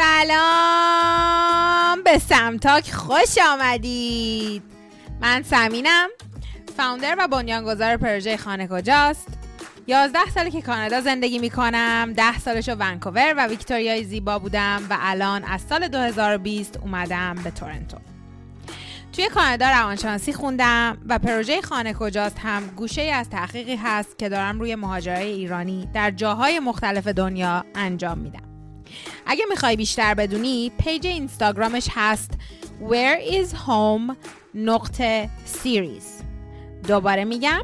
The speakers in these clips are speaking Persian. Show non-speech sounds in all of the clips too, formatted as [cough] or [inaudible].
سلام. به سمتاک خوش آمدید. من سمینم فاوندر و بنیانگذار پروژه خانه کجاست؟ یازده ساله که کانادا زندگی می‌کنم ده سالشو ونکوور و ویکتوریای زیبا بودم و الان از سال 2020 اومدم به تورنتو. توی کانادا روانشناسی خوندم و پروژه خانه کجاست هم گوشه از تحقیقی هست که دارم روی مهاجرای ایرانی در جاهای مختلف دنیا انجام میدم. اگه می‌خوای بیشتر بدونی page اینستاگرامش هست. Where is home? نقطه series. دوباره میگم.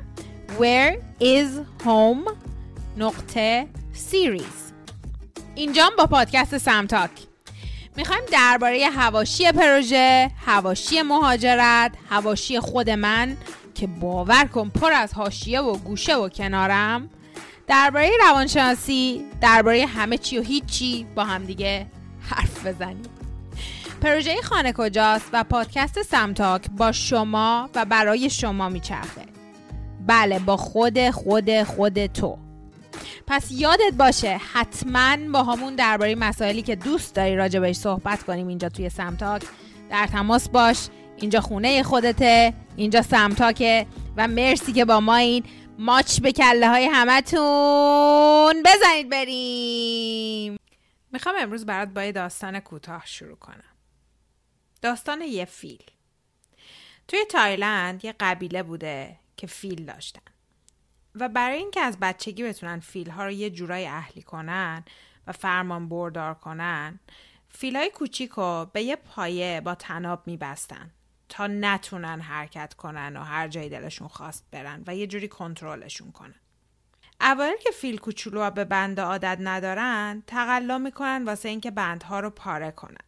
Where is home? نقطه series. اینجام با پادکست سمتاک. می‌خوایم درباره حواشی پروژه، حواشی مهاجرت، حواشی خود من که باور کن پر از حاشیه و گوشه و کنارم درباره روانشناسی درباره همه چی و هیچی با هم دیگه حرف بزنیم. پروژه خانه کجاست و پادکست سمتاک با شما و برای شما میچرخه. بله با خود خود خود تو. پس یادت باشه حتما با همون درباره مسائلی که دوست داری راجع بهش صحبت کنیم اینجا توی سمتاک. در تماس باش اینجا خونه خودته اینجا سمتاکه و مرسی که با ما این ماچ به کله های همتون. بزنید بریم. می‌خوام امروز برات با یه داستان کوتاه شروع کنم. داستان یه فیل. توی تایلند یه قبیله بوده که فیل داشتن. و برای اینکه از بچگی بتونن فیل ها رو یه جورایی اهلی کنن و فرمان بردار کنن فیل های کوچیک رو به یه پایه با طناب میبستن. تا نتونن حرکت کنن و هر جای دلشون خواست برن و یه جوری کنترلشون کنن. اول که فیل کوچولو به بند عادت ندارن تقلا می‌کنن واسه اینکه بندها رو پاره کنن.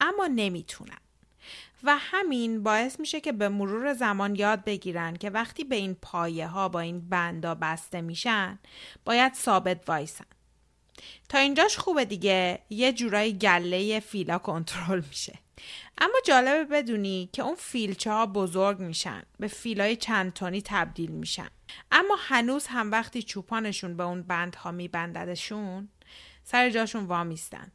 اما نمی‌تونن. و همین باعث میشه که به مرور زمان یاد بگیرن که وقتی به این پایه ها با این بندا بسته میشن باید ثابت وایسن. تا اینجاش خوبه دیگه یه جورایی گله فیلا کنترل میشه. اما جالبه بدونی که اون فیلچه ها بزرگ میشن. به فیلای چند تونی تبدیل میشن. اما هنوز هم وقتی چوپانشون به اون بندها میبنددشون سر جاشون وامیستن.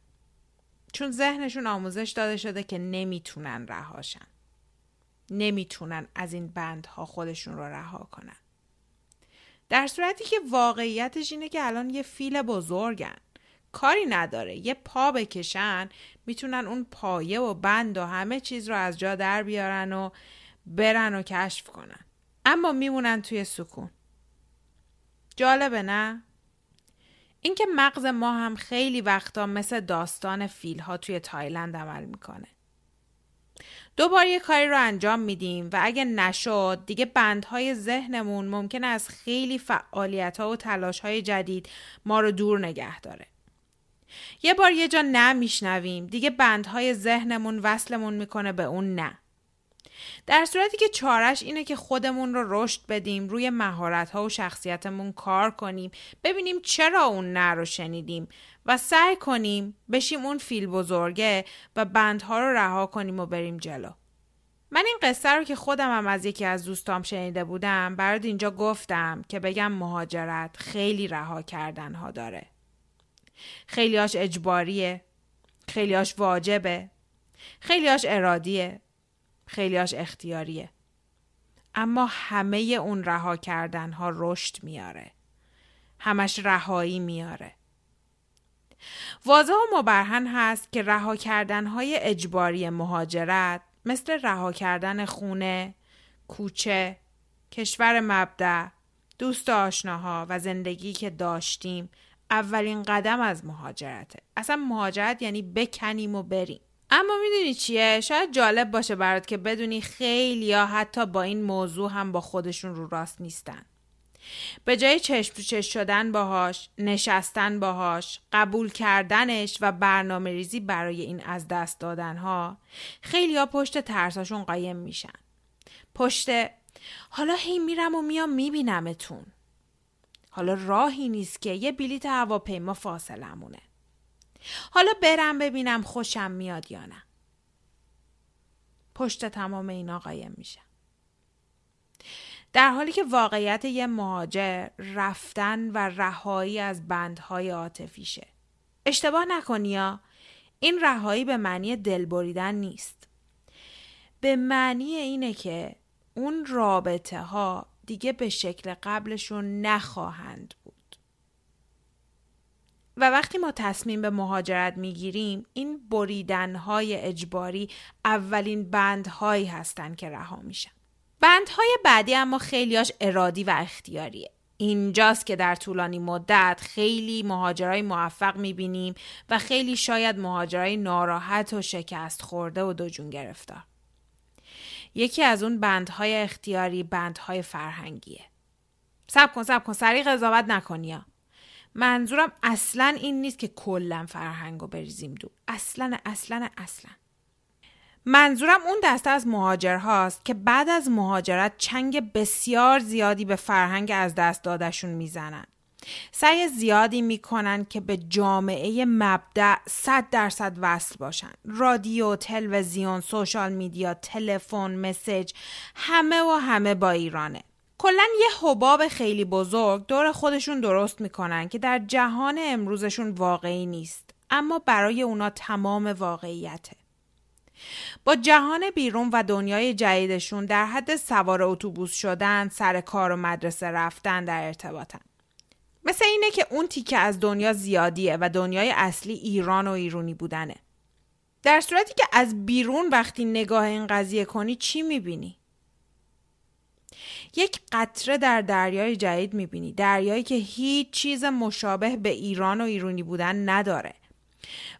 چون ذهنشون آموزش داده شده که نمی‌تونن رهاشن. نمی‌تونن از این بندها خودشون رو رها کنن. در صورتی که واقعیتش اینه که الان یه فیل بزرگن. کاری نداره یه پا بکشن می‌تونن اون پایه و بند و همه چیز رو از جا در بیارن و برن و کشف کنن اما میمونن توی سکون جالبه نه؟ اینکه مغز ما هم خیلی وقتا مثل داستان فیل ها توی تایلند عمل می‌کنه. دوبار یه کاری رو انجام میدیم و اگه نشد دیگه بندهای ذهنمون ممکن از خیلی فعالیت ها و تلاش های جدید ما رو دور نگه داره. یه بار یه جا نه میشنویم دیگه بندهای ذهنمون وصلمون می‌کنه به اون نه. در صورتی که چارش اینه که خودمون رو رشد بدیم روی مهارت ها و شخصیتمون کار کنیم ببینیم چرا اون نه رو شنیدیم و سعی کنیم بشیم اون فیل بزرگه و بندها رو رها کنیم و بریم جلو. من این قصه رو که خودم هم از یکی از دوستام شنیده بودم برات اینجا گفتم که بگم مهاجرت خیلی رها کردن ها داره. خیلیاش اجباریه. خیلیاش واجبه. خیلیاش ارادیه. خیلیاش اختیاریه. اما همه اون رها کردن ها رشد میاره. همش رهایی میاره. واضح و مبرهن هست که رها کردن های اجباری مهاجرت مثل رها کردن خونه، کوچه، کشور مبدع، دوست آشناها و زندگی که داشتیم اولین قدم از مهاجرته. اصلا مهاجرت یعنی بکنیم و بریم. اما می‌دونی چیه شاید جالب باشه برات که بدونی خیلی یا حتی با این موضوع هم با خودشون رو راست نیستن به جای چشم تو چشم شدن باهاش نشستن باهاش قبول کردنش و برنامه ریزی برای این از دست دادنها خیلی ها پشت ترساشون قایم میشن پشت حالا هی میرم و میام میبینمتون حالا راهی نیست که یه بلیت هواپیما فاصلمونه حالا برم ببینم خوشم میاد یا نه. پشت تمام اینا قایم میشه. در حالی که واقعیت یه مهاجر رفتن و رهایی از بندهای عاطفیشه. اشتباه نکنی یا. این رهایی به معنی دل بریدن نیست. به معنی اینه که اون رابطه ها دیگه به شکل قبلشون نخواهند بود. و وقتی ما تصمیم به مهاجرت می‌گیریم این بریدنهای اجباری اولین بندهایی هستند که رها میشن. بندهای بعدی اما خیلیاش ارادی و اختیاریه. اینجاست که در طولانی مدت خیلی مهاجرای موفق می‌بینیم و خیلی شاید مهاجرای ناراحت و شکست خورده و دوجون گرفتار. یکی از اون بندهای اختیاری بندهای فرهنگیه. سب کن سب کن سریع قضاوت نکنی منظورم اصلا این نیست که کلا فرهنگ رو بریزیم دو. اصلا اصلا اصلا. منظورم اون دسته از مهاجر هاست که بعد از مهاجرت چنگ بسیار زیادی به فرهنگ از دست دادشون می‌زنن. سعی زیادی می‌کنن که به جامعه مبدع صد درصد وصل باشن. رادیو، تلویزیون، سوشال میدیا، تلفن، مسج همه و همه با ایرانه. کلا یه حباب خیلی بزرگ دور خودشون درست می‌کنن که در جهان امروزشون واقعی نیست. اما برای اونا تمام واقعیته. با جهان بیرون و دنیای جدیدشون در حد سوار اتوبوس شدن، سر کار و مدرسه رفتن در ارتباطن. مثل اینه که اون تیکه از دنیا زیادیه و دنیای اصلی ایران و ایرونی بودنه. در صورتی که از بیرون وقتی نگاه این قضیه کنی چی می‌بینی؟ یک قطره در دریای جدید می‌بینی دریایی که هیچ چیز مشابه به ایران و ایرونی بودن نداره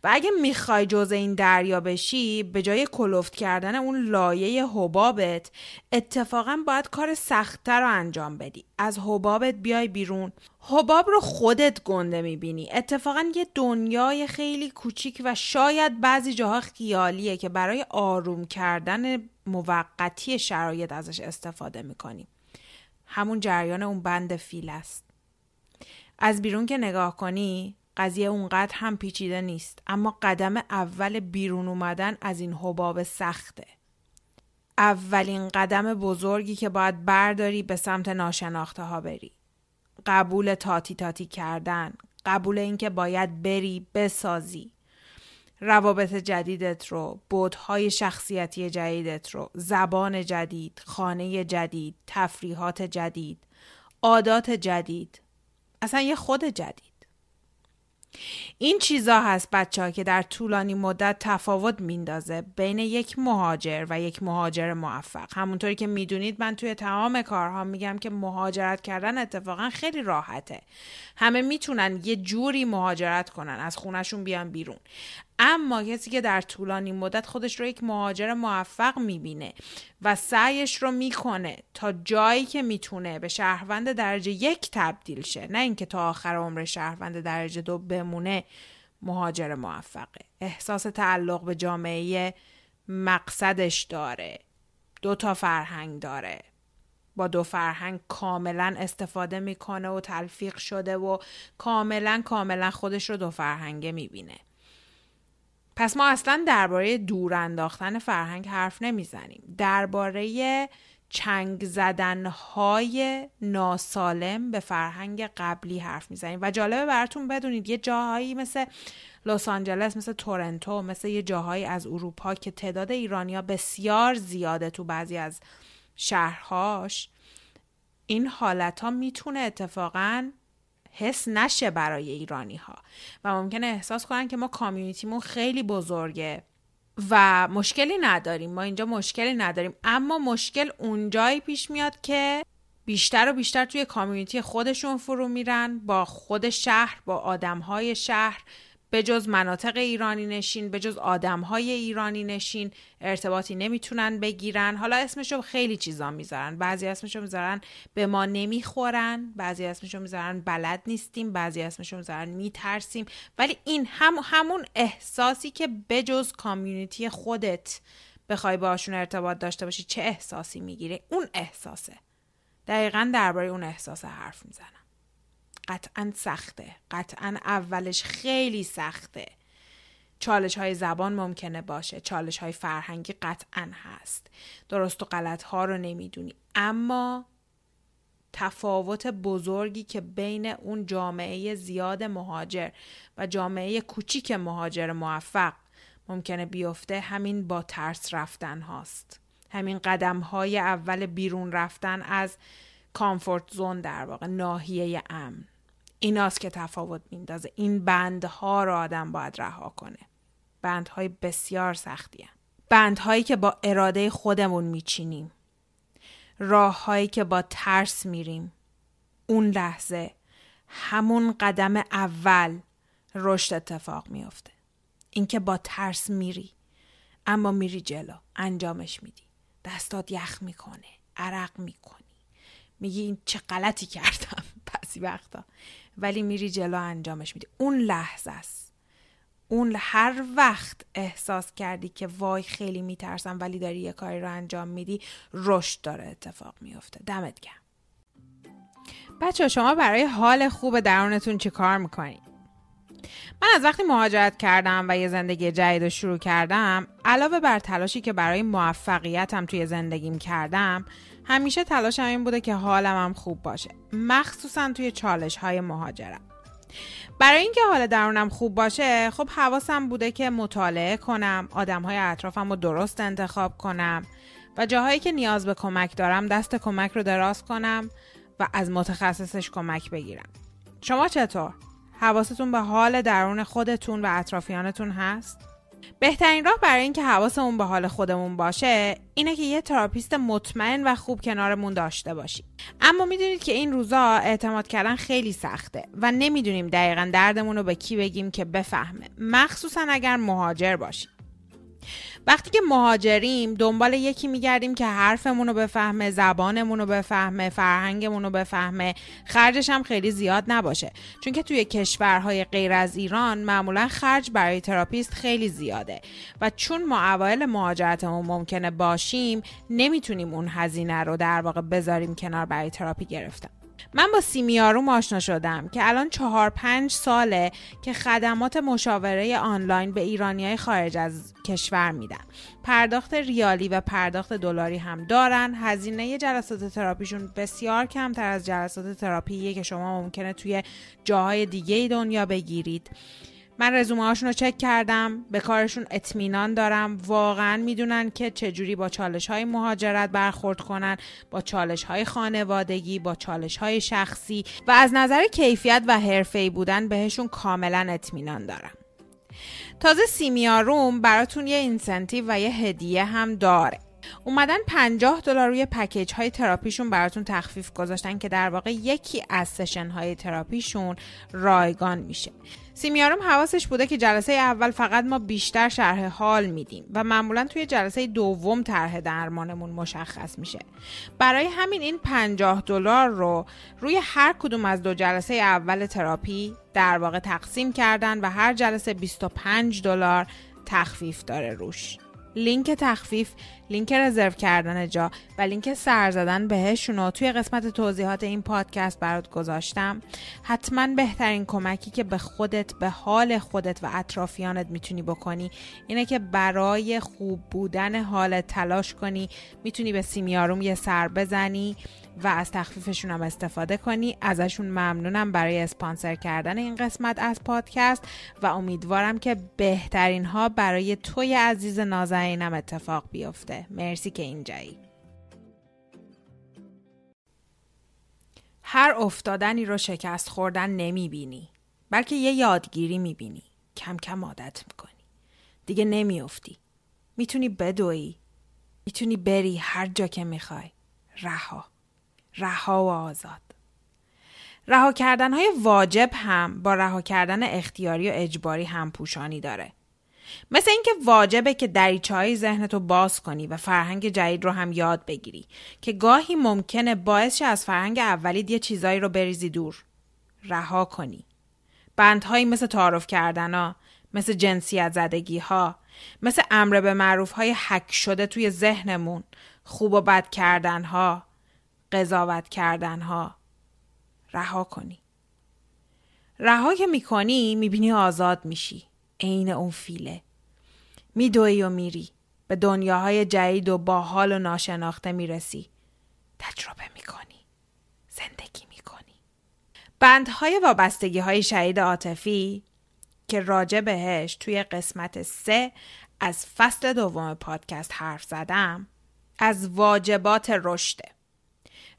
و اگه می‌خوای جز این دریا بشی به جای کلفت کردن اون لایه حبابت اتفاقا باید کار سختتر رو انجام بدی. از حبابت بیای بیرون. حباب رو خودت گنده می‌بینی. اتفاقا یه دنیای خیلی کوچیک و شاید بعضی جاها خیالیه که برای آروم کردن موقتی شرایط ازش استفاده می‌کنیم همون جریان اون بند فیل است. از بیرون که نگاه کنی قضیه اونقدر هم پیچیده نیست. اما قدم اول بیرون اومدن از این حباب سخته. اولین قدم بزرگی که باید برداری به سمت ناشناخته ها بری. قبول تاتی تاتی کردن. قبول اینکه باید بری بسازی. روابط جدیدت رو بودهای شخصیتی جدیدت رو زبان جدید خانه جدید تفریحات جدید عادات جدید. اصلا یه خود جدید. این چیزا هست بچه ها که در طولانی مدت تفاوت میندازه بین یک مهاجر و یک مهاجر موفق. همونطوری که می‌دونید من توی تمام کارها میگم که مهاجرت کردن اتفاقا خیلی راحته. همه می‌تونن یه جوری مهاجرت کنن از خونشون بیان بیرون. اما کسی که در طولانی مدت خودش رو یک مهاجر موفق می‌بینه و سعیش رو می‌کنه تا جایی که می‌تونه به شهروند درجه یک تبدیل شه. نه اینکه تا آخر عمر شهروند درجه دو بمونه مهاجر موفقه. احساس تعلق به جامعه مقصدش داره. دو تا فرهنگ داره. با دو فرهنگ کاملا استفاده می‌کنه و تلفیق شده و کاملا کاملا خودش رو دو فرهنگه می‌بینه. پس ما اصلا درباره دور انداختن فرهنگ حرف نمی‌زنیم. درباره چنگ زدنهای ناسالم به فرهنگ قبلی حرف می‌زنیم. و جالبه براتون بدونید یه جاهایی مثل لس آنجلس مثل تورنتو مثل یه جاهایی از اروپا که تعداد ایرانیا بسیار زیاده تو بعضی از شهرهاش این حالت ها می‌تونه اتفاقا حس نشه برای ایرانی ها و ممکنه احساس کنن که ما کامیونیتیمون خیلی بزرگه و مشکلی نداریم. ما اینجا مشکلی نداریم. اما مشکل اونجایی پیش میاد که بیشتر و بیشتر توی کامیونیتی خودشون فرو میرن با خود شهر با آدمهای شهر. به جز مناطق ایرانی نشین به جز آدم های ایرانی نشین ارتباطی نمی‌تونن بگیرن. حالا اسمشو خیلی چیزا می‌ذارن. بعضی اسمشو می‌ذارن به ما نمی‌خورن بعضی اسمشو می‌ذارن بلد نیستیم بعضی اسمشو می‌ذارن میترسیم. ولی این هم همون احساسی که به جز کامیونیتی خودت بخوای باشون ارتباط داشته باشی چه احساسی می‌گیره؟ اون احساسه. دقیقا درباره اون احساس حرف می‌زنم. قطعا سخته. قطعا اولش خیلی سخته. چالش های زبان ممکنه باشه. چالش های فرهنگی قطعا هست. درست و غلط ها رو نمی‌دونی. اما تفاوت بزرگی که بین اون جامعه زیاد مهاجر و جامعه کوچیک مهاجر موفق ممکنه بیفته همین با ترس رفتن هاست. همین قدم های اول بیرون رفتن از کامفورت زون در واقع ناحیه امن. ایناست که تفاوت میندازه این بندها رو آدم باید رها کنه. بندهای بسیار سختی هم. بندهایی که با اراده خودمون میچینیم. راههایی که با ترس میریم. اون لحظه همون قدم اول رشد اتفاق میافته. اینکه با ترس میری اما میری جلو. انجامش میدی. دستات یخ می‌کنه عرق می‌کنی. میگی این چه غلطی کردم. [laughs] پسی وقتا ولی میری جلو انجامش میدی. اون لحظه است. اون هر وقت احساس کردی که وای خیلی میترسم ولی داری یه کاری رو انجام میدی رشد داره اتفاق میفته. دمت گرم. بچه شما برای حال خوب درونتون چی کار می‌کنید؟ من از وقتی مهاجرت کردم و یه زندگی جدید رو شروع کردم علاوه بر تلاشی که برای موفقیتم توی زندگیم کردم همیشه تلاشم این بوده که حالم هم خوب باشه. مخصوصا توی چالش های مهاجرت برای اینکه حال درونم خوب باشه خب حواسم بوده که مطالعه کنم آدم های اطرافم رو درست انتخاب کنم و جاهایی که نیاز به کمک دارم دست کمک رو دراز کنم و از متخصصش کمک بگیرم. شما چطور؟ حواستون به حال درون خودتون و اطرافیانتون هست؟ بهترین راه برای اینکه حواسمون به حال خودمون باشه اینه که یه تراپیست مطمئن و خوب کنارمون داشته باشیم. اما می‌دونید که این روزا اعتماد کردن خیلی سخته و نمی‌دونیم دقیقا دردمون رو به کی بگیم که بفهمه. مخصوصا اگر مهاجر باشیم. وقتی که مهاجریم دنبال یکی میگردیم که حرفمون رو بفهمه زبانمون رو بفهمه فرهنگمون رو بفهمه. خرجش هم خیلی زیاد نباشه. چون که توی کشورهای غیر از ایران معمولا خرج برای تراپیست خیلی زیاده. و چون ما اوایل مهاجرتمون ممکنه باشیم نمی‌تونیم اون هزینه رو در واقع بذاریم کنار برای تراپی گرفتن. من با سیمیارو آشنا شدم که الان چهار پنج ساله که خدمات مشاوره آنلاین به ایرانی های خارج از کشور میدن پرداخت ریالی و پرداخت دلاری هم دارن. هزینه جلسات تراپیشون بسیار کمتر از جلسات تراپیه که شما ممکنه توی جاهای دیگه دنیا بگیرید. من رزومه هاشون رو چک کردم به کارشون اطمینان دارم. واقعا می‌دونن که چجوری با چالش های مهاجرت برخورد کنن با چالش های خانوادگی با چالش های شخصی. و از نظر کیفیت و حرفه‌ای بودن بهشون کاملا اطمینان دارم. تازه سیمیاروم براتون یه incentive و یه هدیه هم داره. اومدن 50 دلار روی package های تراپیشون براتون تخفیف گذاشتن که در واقع یکی از session های تراپیشون رایگان میشه. سیمیارم حواسش بوده که جلسه اول فقط ما بیشتر شرح حال میدیم و معمولا توی جلسه دوم طرح درمانمون مشخص میشه. برای همین این 50 دلار رو روی هر کدوم از دو جلسه اول تراپی در واقع تقسیم کردن و هر جلسه 25 دلار تخفیف داره روش. لینک تخفیف لینک رزرو کردن جا و لینک سر زدن بهشون رو توی قسمت توضیحات این پادکست برات گذاشتم. حتما بهترین کمکی که به خودت به حال خودت و اطرافیانت می‌تونی بکنی اینه که برای خوب بودن حالت تلاش کنی می‌تونی به سیمیاروم یه سر بزنی. و از تخفیفشون هم استفاده کنی. ازشون ممنونم برای اسپانسر کردن این قسمت از پادکست و امیدوارم که بهترین ها برای توی عزیز نازنینم اتفاق بیفته. مرسی که اینجایی. هر افتادنی رو شکست خوردن نمی بینی بلکه یه یادگیری می بینی کم کم عادت می‌کنی. دیگه نمیافتی. می‌تونی بدوی می‌تونی بری هر جا که می‌خوای. رها. رها و آزاد. رها کردن های واجب هم با رها کردن اختیاری و اجباری هم پوشانی داره. مثل اینکه واجبه که دریچه های ذهنتو باز کنی و فرهنگ جدید رو هم یاد بگیری که گاهی ممکنه باعث از فرهنگ اولی یه چیزایی رو بریزی دور. رها کنی. بندهایی مثل تعارف کردن ها مثل جنسیت زدگی ها مثل امر به معروف های حک شده توی ذهنمون خوب و بد کردن ها قضاوت کردن ها رها کنی. رها که می‌کنی می‌بینی آزاد میشی. عین اون فیله. میدوی و میری. به دنیاهای جدید و باحال و ناشناخته می‌رسی. تجربه می‌کنی. زندگی می‌کنی. بندهای وابستگی های شهید عاطفی که راجع بهش توی قسمت سه از فصل دوم پادکست حرف زدم از واجبات رشده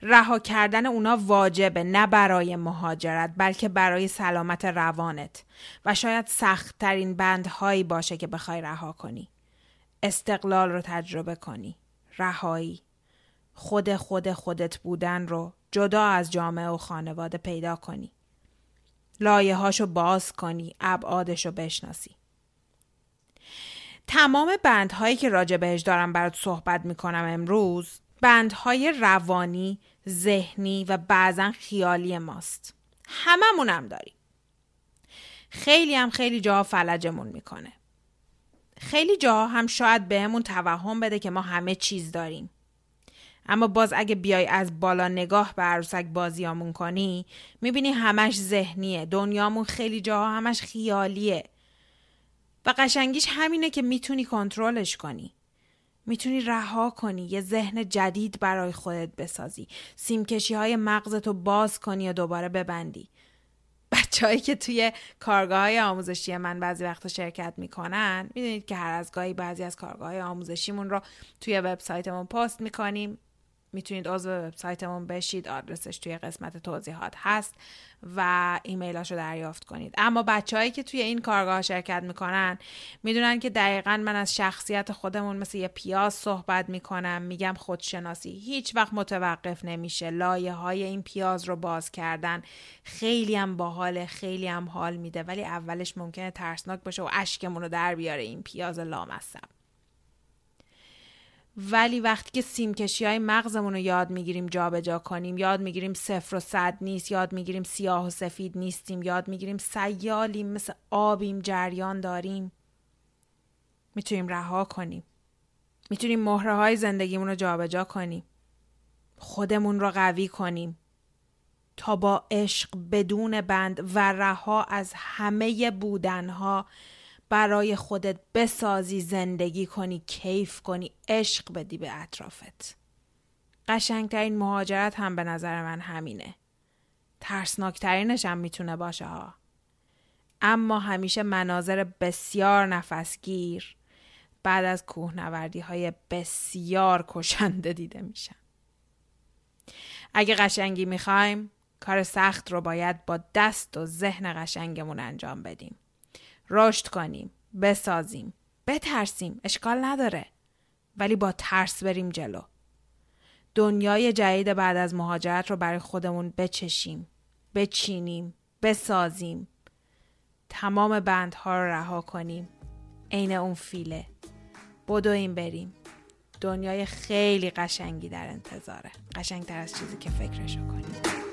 رها کردن اونا واجبه نه برای مهاجرت بلکه برای سلامت روانت. و شاید سختترین بندهایی باشه که بخوای رها کنی. استقلال رو تجربه کنی. رهایی. خود خود خودت بودن رو جدا از جامعه و خانواده پیدا کنی. لایه هاشو باز کنی ابعادش رو بشناسی. تمام بندهایی که راجع بهش دارم برات صحبت می‌کنم امروز بندهای روانی، ذهنی و بعضا خیالی ماست. هممون هم داریم. خیلی هم خیلی جاها فلجمون می‌کنه. خیلی جاها هم شاید بهمون توهم بده که ما همه چیز داریم. اما باز اگه بیای از بالا نگاه به عروسک بازیامون کنی می‌بینی همش ذهنیه دنیامون خیلی جاها همش خیالیه و قشنگیش همینه که می‌تونی کنترلش کنی می‌تونی رها کنی یه ذهن جدید برای خودت بسازی. سیمکشی های مغزتو باز کنی و دوباره ببندی. بچههایی که توی کارگاه های آموزشی من بعضی وقتا شرکت می‌کنن می‌دونید که هر از گاهی بعضی از کارگاه های آموزشیمون رو توی وبسایتمون پست می‌کنیم. می‌تونید عضو وبسایتمون بشید. آدرسش توی قسمت توضیحات هست و ایمیلاش رو دریافت کنید. اما بچههایی که توی این کارگاه شرکت می‌کنن می‌دونن که دقیقا من از شخصیت خودمون مثل یه پیاز صحبت می‌کنم. میگم خودشناسی. هیچ وقت متوقف نمیشه. لایه های این پیاز رو باز کردن خیلی هم باحاله خیلی هم حال میده. ولی اولش ممکنه ترسناک باشه و اشکمون رو در بیاره. این پیاز لامصب. ولی وقتی که سیمکشی های مغزمون رو یاد می‌گیریم جابجا کنیم یاد می‌گیریم صفر و صد نیست یاد می‌گیریم سیاه و سفید نیستیم یاد می‌گیریم سیالیم مثل آبیم جریان داریم. می‌تونیم رها کنیم. می‌تونیم مهره های زندگیمون رو جابجا کنیم. خودمون رو قوی کنیم. تا با عشق بدون بند و رها از همه بودنها برای خودت بسازی زندگی کنی کیف کنی عشق بدی به اطرافت. قشنگترین مهاجرت هم به نظر من همینه. ترسناکترینش هم می‌تونه باشه ها. اما همیشه مناظر بسیار نفسگیر بعد از کوهنوردی های بسیار کشنده دیده میشن اگه قشنگی می‌خوایم کار سخت رو باید با دست و ذهن قشنگمون انجام بدیم. رشد کنیم بسازیم بترسیم اشکال نداره. ولی با ترس بریم جلو. دنیای جدید بعد از مهاجرت رو برای خودمون بچشیم بچینیم بسازیم. تمام بندها رو رها کنیم. عین اون فیله. بدویم بریم. دنیای خیلی قشنگی در انتظاره. قشنگتر از چیزی که فکرشو کنیم.